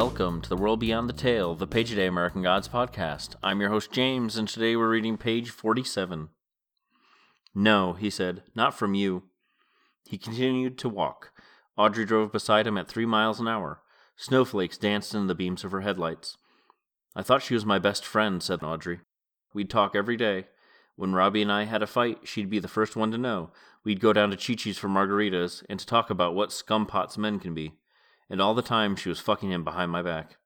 Welcome to the World Beyond the Tale, the Page a Day American Gods podcast. I'm your host, James, and today we're reading page 47. No, he said, not from you. He continued to walk. Audrey drove beside him at three miles an hour. Snowflakes danced in the beams of her headlights. I thought she was my best friend, said Audrey. We'd talk every day. When Robbie and I had a fight, she'd be the first one to know. We'd go down to Chi Chi's for margaritas and to talk about what scumpots men can be and all the time she was fucking him behind my back.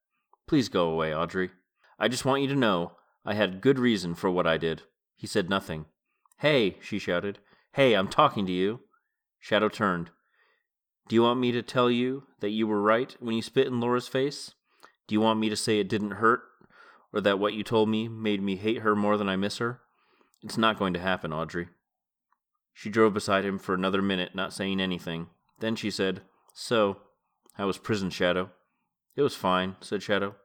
Please go away, Audrey. I just want you to know I had good reason for what I did. He said nothing. Hey, she shouted. Hey, I'm talking to you. Shadow turned. Do you want me to tell you that you were right when you spit in Laura's face? Do you want me to say it didn't hurt? Or that what you told me made me hate her more than I miss her? It's not going to happen, Audrey. She drove beside him for another minute, not saying anything. Then she said, So, how was prison, Shadow? It was fine, said Shadow.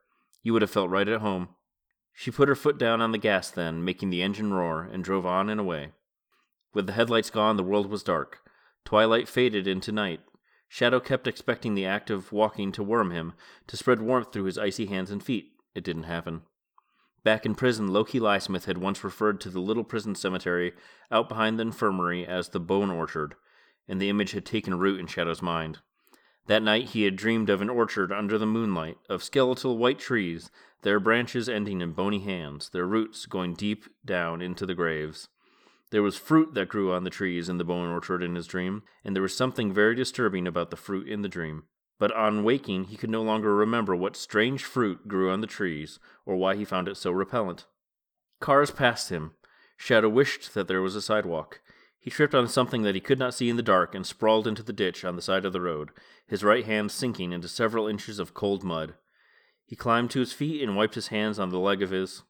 You would have felt right at home. She put her foot down on the gas then, making the engine roar, and drove on and away. With the headlights gone, the world was dark. Twilight faded into night. Shadow kept expecting the act of walking to warm him, to spread warmth through his icy hands and feet. It didn't happen. Back in prison, Loki Lyesmith had once referred to the little prison cemetery out behind the infirmary as the Bone Orchard, and the image had taken root in Shadow's mind. That night he had dreamed of an orchard under the moonlight, of skeletal white trees, their branches ending in bony hands, their roots going deep down into the graves. There was fruit that grew on the trees in the bone orchard in his dream, and there was something very disturbing about the fruit in the dream. But on waking, he could no longer remember what strange fruit grew on the trees, or why he found it so repellent. Cars passed him. Shadow wished that there was a sidewalk. He tripped on something that he could not see in the dark and sprawled into the ditch on the side of the road, his right hand sinking into several inches of cold mud. He climbed to his feet and wiped his hands on the leg of his.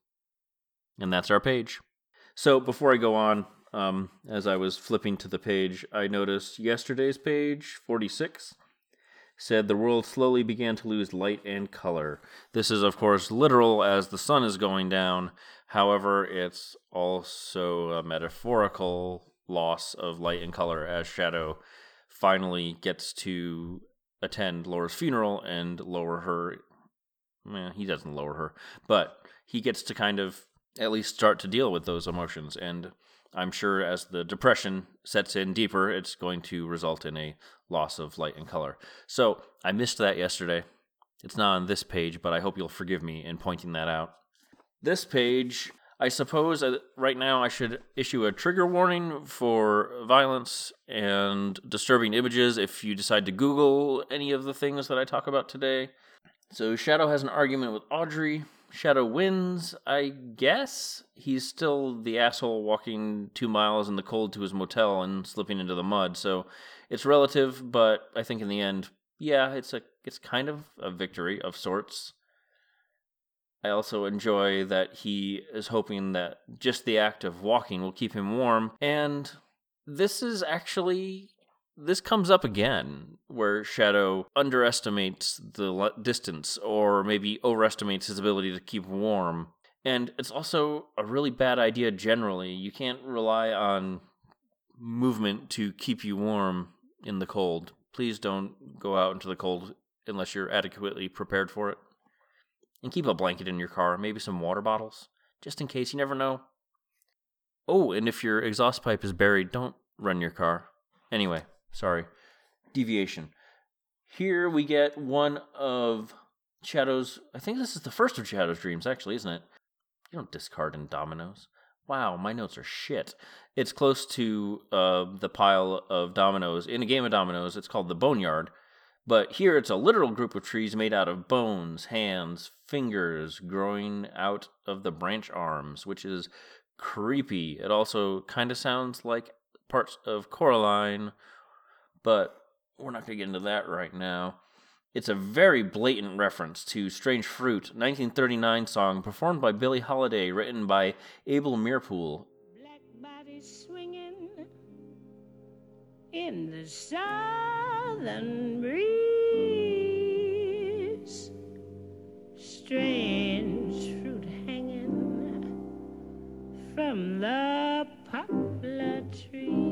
And that's our page. So before I go on, um, as I was flipping to the page, I noticed yesterday's page, 46, said the world slowly began to lose light and color. This is, of course, literal as the sun is going down. However, it's also a metaphorical loss of light and color as Shadow finally gets to attend Laura's funeral and lower her. Man, he doesn't lower her, but he gets to kind of at least start to deal with those emotions. And I'm sure as the depression sets in deeper, it's going to result in a loss of light and color. So I missed that yesterday. It's not on this page, but I hope you'll forgive me in pointing that out. This page I suppose right now I should issue a trigger warning for violence and disturbing images if you decide to Google any of the things that I talk about today. So Shadow has an argument with Audrey. Shadow wins, I guess. He's still the asshole walking two miles in the cold to his motel and slipping into the mud. So it's relative, but I think in the end, yeah, it's a it's kind of a victory of sorts. I also enjoy that he is hoping that just the act of walking will keep him warm. And this is actually. This comes up again, where Shadow underestimates the distance or maybe overestimates his ability to keep warm. And it's also a really bad idea generally. You can't rely on movement to keep you warm in the cold. Please don't go out into the cold unless you're adequately prepared for it. And keep a blanket in your car, maybe some water bottles, just in case you never know. Oh, and if your exhaust pipe is buried, don't run your car. Anyway, sorry. Deviation. Here we get one of Shadow's. I think this is the first of Shadow's dreams, actually, isn't it? You don't discard in dominoes. Wow, my notes are shit. It's close to uh, the pile of dominoes. In a game of dominoes, it's called the Boneyard. But here it's a literal group of trees made out of bones, hands, fingers growing out of the branch arms, which is creepy. It also kind of sounds like parts of Coraline, but we're not going to get into that right now. It's a very blatant reference to Strange Fruit, 1939 song performed by Billie Holiday, written by Abel Meeropol. Black body swinging in the southern breeze. Strange fruit hanging from the poplar trees.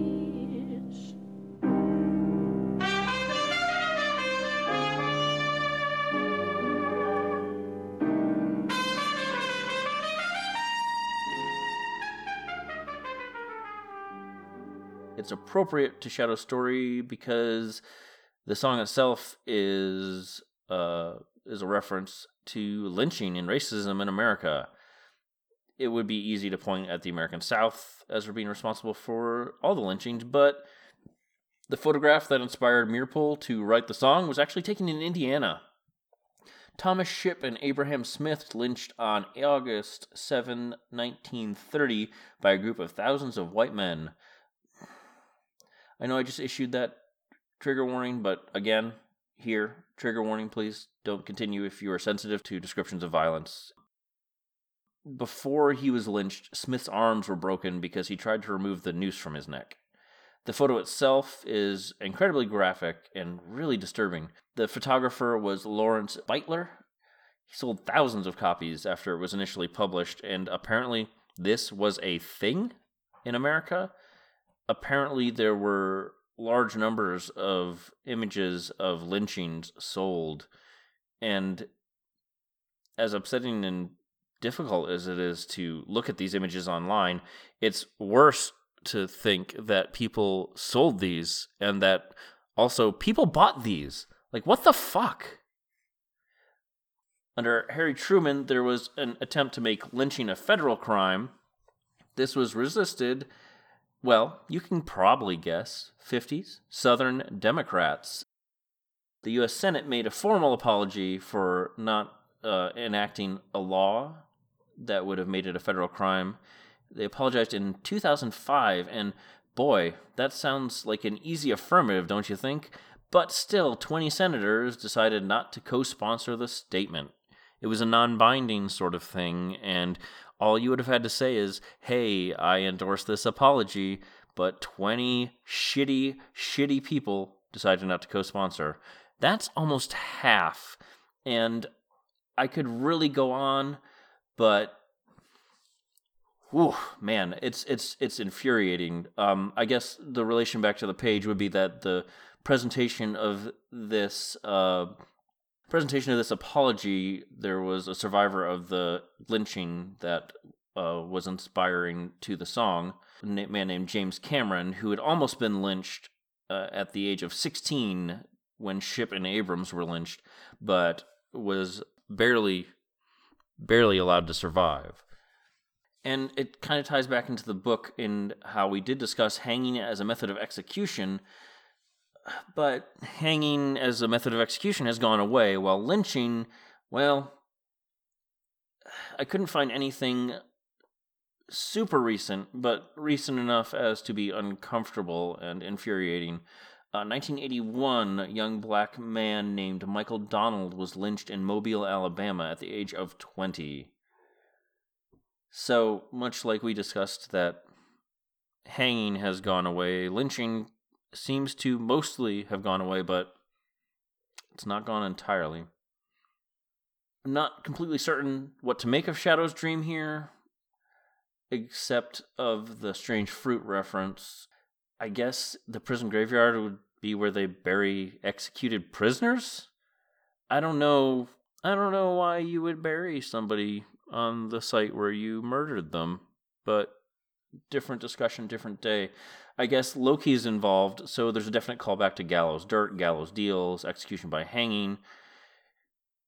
It's appropriate to Shadow story because the song itself is uh, is a reference to lynching and racism in America. It would be easy to point at the American South as being responsible for all the lynchings, but the photograph that inspired Meeropol to write the song was actually taken in Indiana. Thomas Shipp and Abraham Smith lynched on August 7, 1930, by a group of thousands of white men. I know I just issued that trigger warning, but again, here, trigger warning, please don't continue if you are sensitive to descriptions of violence. Before he was lynched, Smith's arms were broken because he tried to remove the noose from his neck. The photo itself is incredibly graphic and really disturbing. The photographer was Lawrence Beitler. He sold thousands of copies after it was initially published, and apparently this was a thing in America. Apparently, there were large numbers of images of lynchings sold, and as upsetting and difficult as it is to look at these images online, it's worse to think that people sold these and that also people bought these. Like, what the fuck? Under Harry Truman, there was an attempt to make lynching a federal crime. This was resisted, well, you can probably guess 50s Southern Democrats. The U.S. Senate made a formal apology for not uh, enacting a law that would have made it a federal crime they apologized in 2005, and boy, that sounds like an easy affirmative, don't you think? But still, 20 senators decided not to co sponsor the statement. It was a non binding sort of thing, and all you would have had to say is, hey, I endorse this apology, but 20 shitty, shitty people decided not to co sponsor. That's almost half. And I could really go on, but man, it's it's it's infuriating. Um, I guess the relation back to the page would be that the presentation of this uh, presentation of this apology, there was a survivor of the lynching that uh, was inspiring to the song, a man named James Cameron, who had almost been lynched uh, at the age of 16 when Shipp and Abrams were lynched, but was barely barely allowed to survive. And it kind of ties back into the book in how we did discuss hanging as a method of execution, but hanging as a method of execution has gone away, while lynching, well, I couldn't find anything super recent, but recent enough as to be uncomfortable and infuriating. Uh, 1981, a young black man named Michael Donald was lynched in Mobile, Alabama at the age of 20. So, much like we discussed that hanging has gone away, lynching seems to mostly have gone away, but it's not gone entirely. I'm not completely certain what to make of Shadow's dream here, except of the strange fruit reference. I guess the prison graveyard would be where they bury executed prisoners? I don't know. I don't know why you would bury somebody on the site where you murdered them, but different discussion, different day. I guess Loki's involved, so there's a definite callback to Gallows Dirt, Gallows Deals, Execution by Hanging,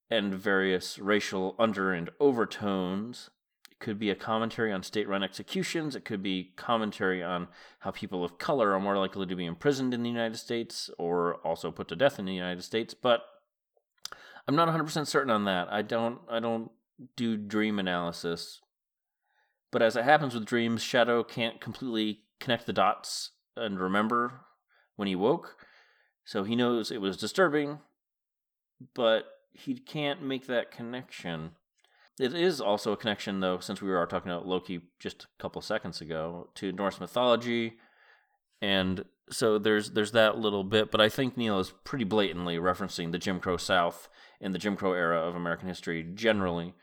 and various racial under and overtones. It could be a commentary on state run executions. It could be commentary on how people of color are more likely to be imprisoned in the United States or also put to death in the United States. But I'm not 100% certain on that. I don't I don't do dream analysis. But as it happens with dreams, Shadow can't completely connect the dots and remember when he woke. So he knows it was disturbing, but he can't make that connection. It is also a connection, though, since we were talking about Loki just a couple seconds ago, to Norse mythology, and so there's there's that little bit. But I think Neil is pretty blatantly referencing the Jim Crow South in the Jim Crow era of American history generally,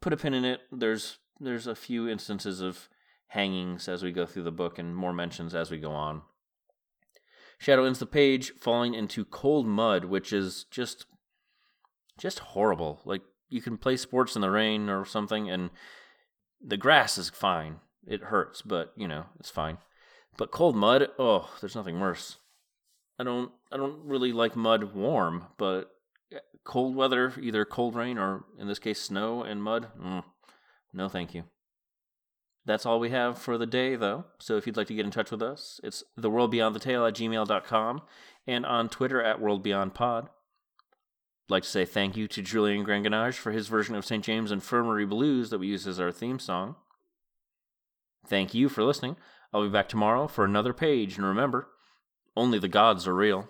put a pin in it. There's there's a few instances of hangings as we go through the book and more mentions as we go on. Shadow ends the page falling into cold mud, which is just just horrible. Like you can play sports in the rain or something and the grass is fine. It hurts, but you know, it's fine. But cold mud, oh, there's nothing worse. I don't I don't really like mud warm, but cold weather, either cold rain or in this case snow and mud, mm, no thank you. That's all we have for the day, though. So if you'd like to get in touch with us, it's theworldbeyondthetale at gmail.com and on Twitter at worldbeyondpod. I'd like to say thank you to Julian Granganage for his version of St. James Infirmary Blues that we use as our theme song. Thank you for listening. I'll be back tomorrow for another page, and remember, only the gods are real.